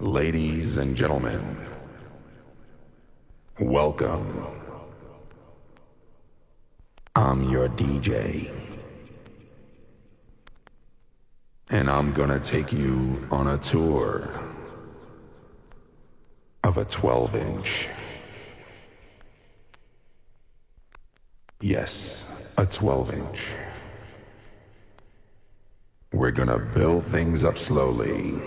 Ladies and gentlemen, welcome. I'm your DJ. And I'm gonna take you on a tour of a 12 inch. Yes, a 12 inch. We're gonna build things up slowly.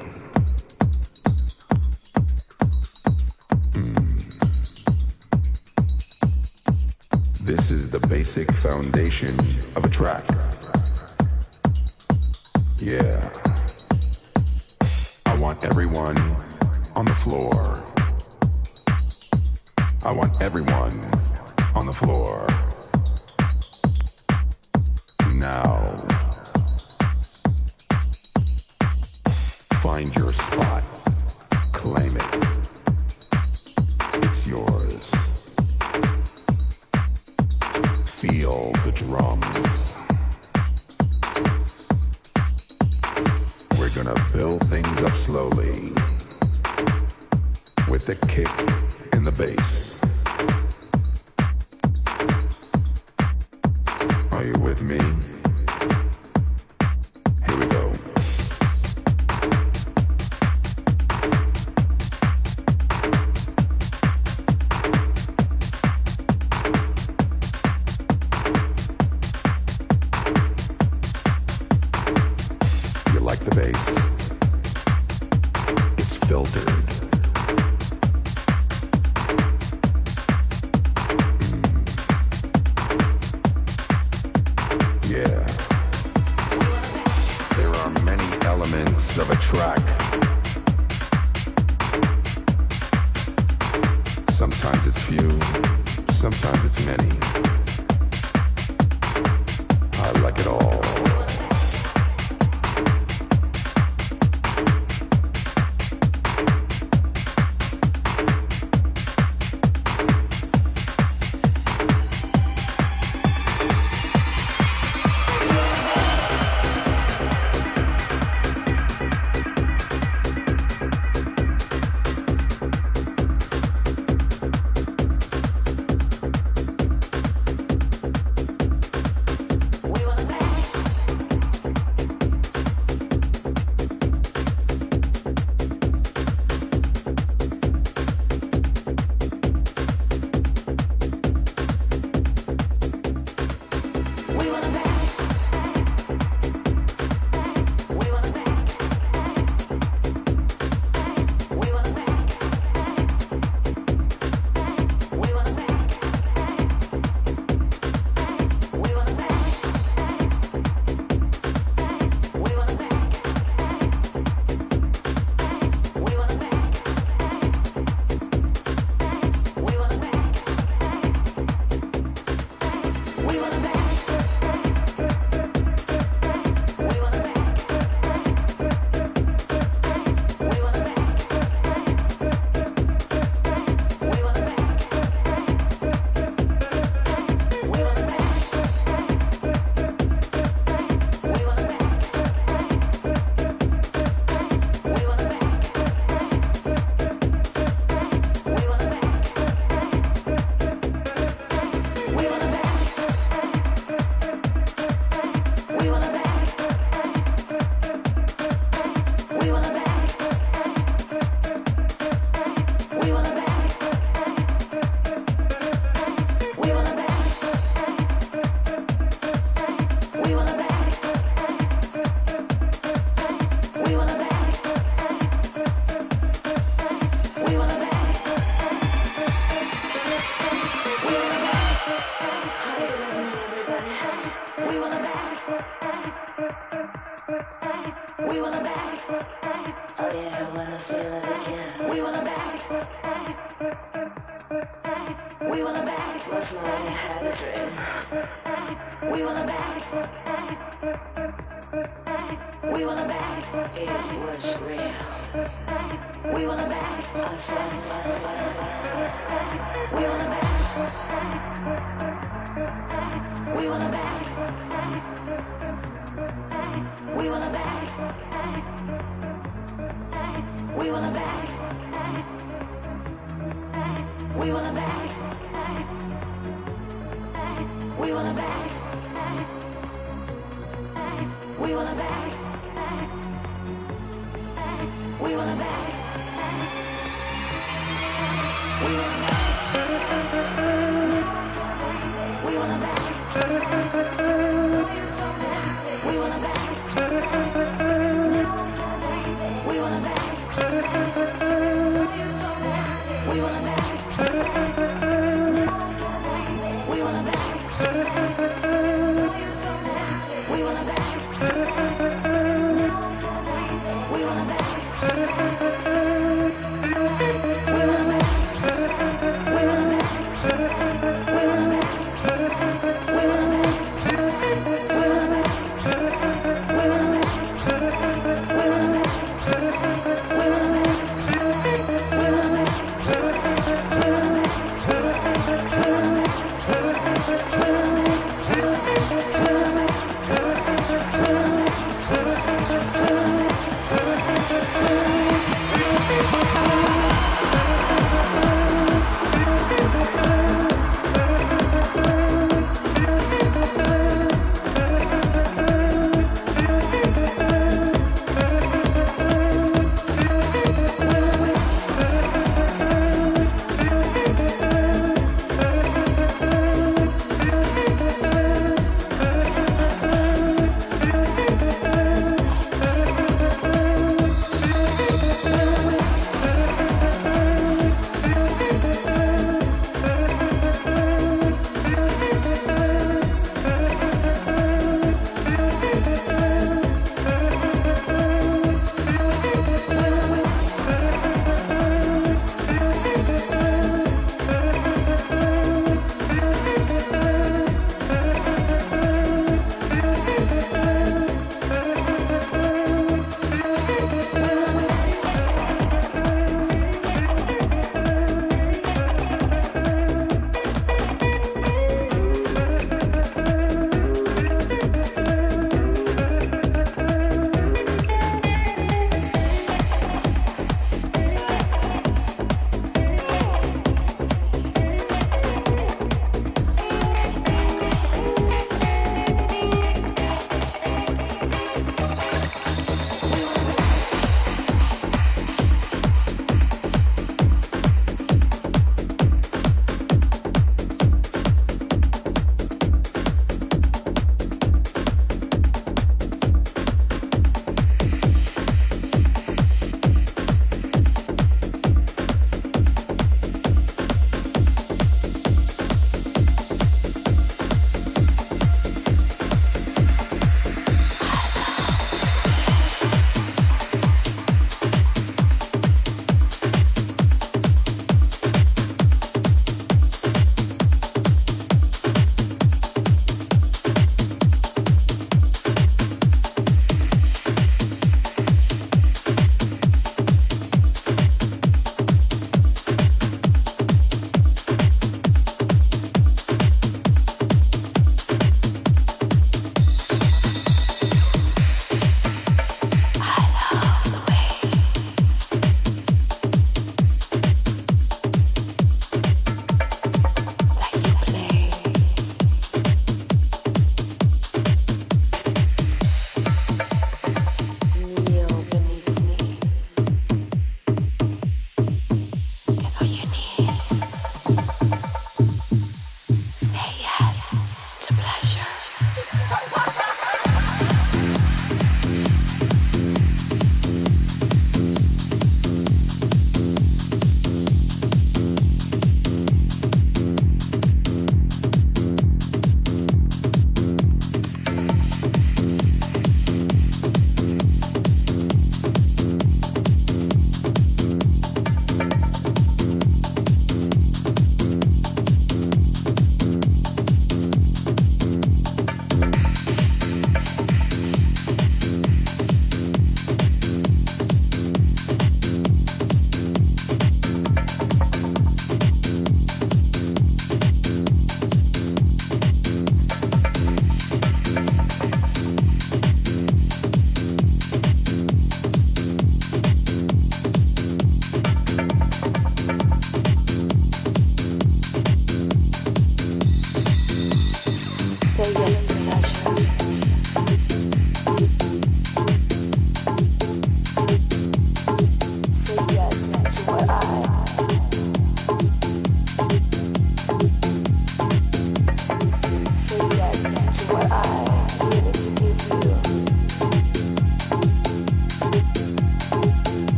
This is the basic foundation of a track. Yeah. I want everyone on the floor. I want everyone on the floor. Now. Find your spot. Claim it. Feel the drums. We're gonna build things up slowly. With the kick of a track. Sometimes it's few, sometimes it's many.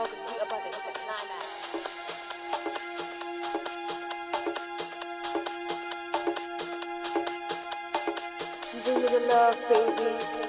all cause we about to hit the climax. The love, baby.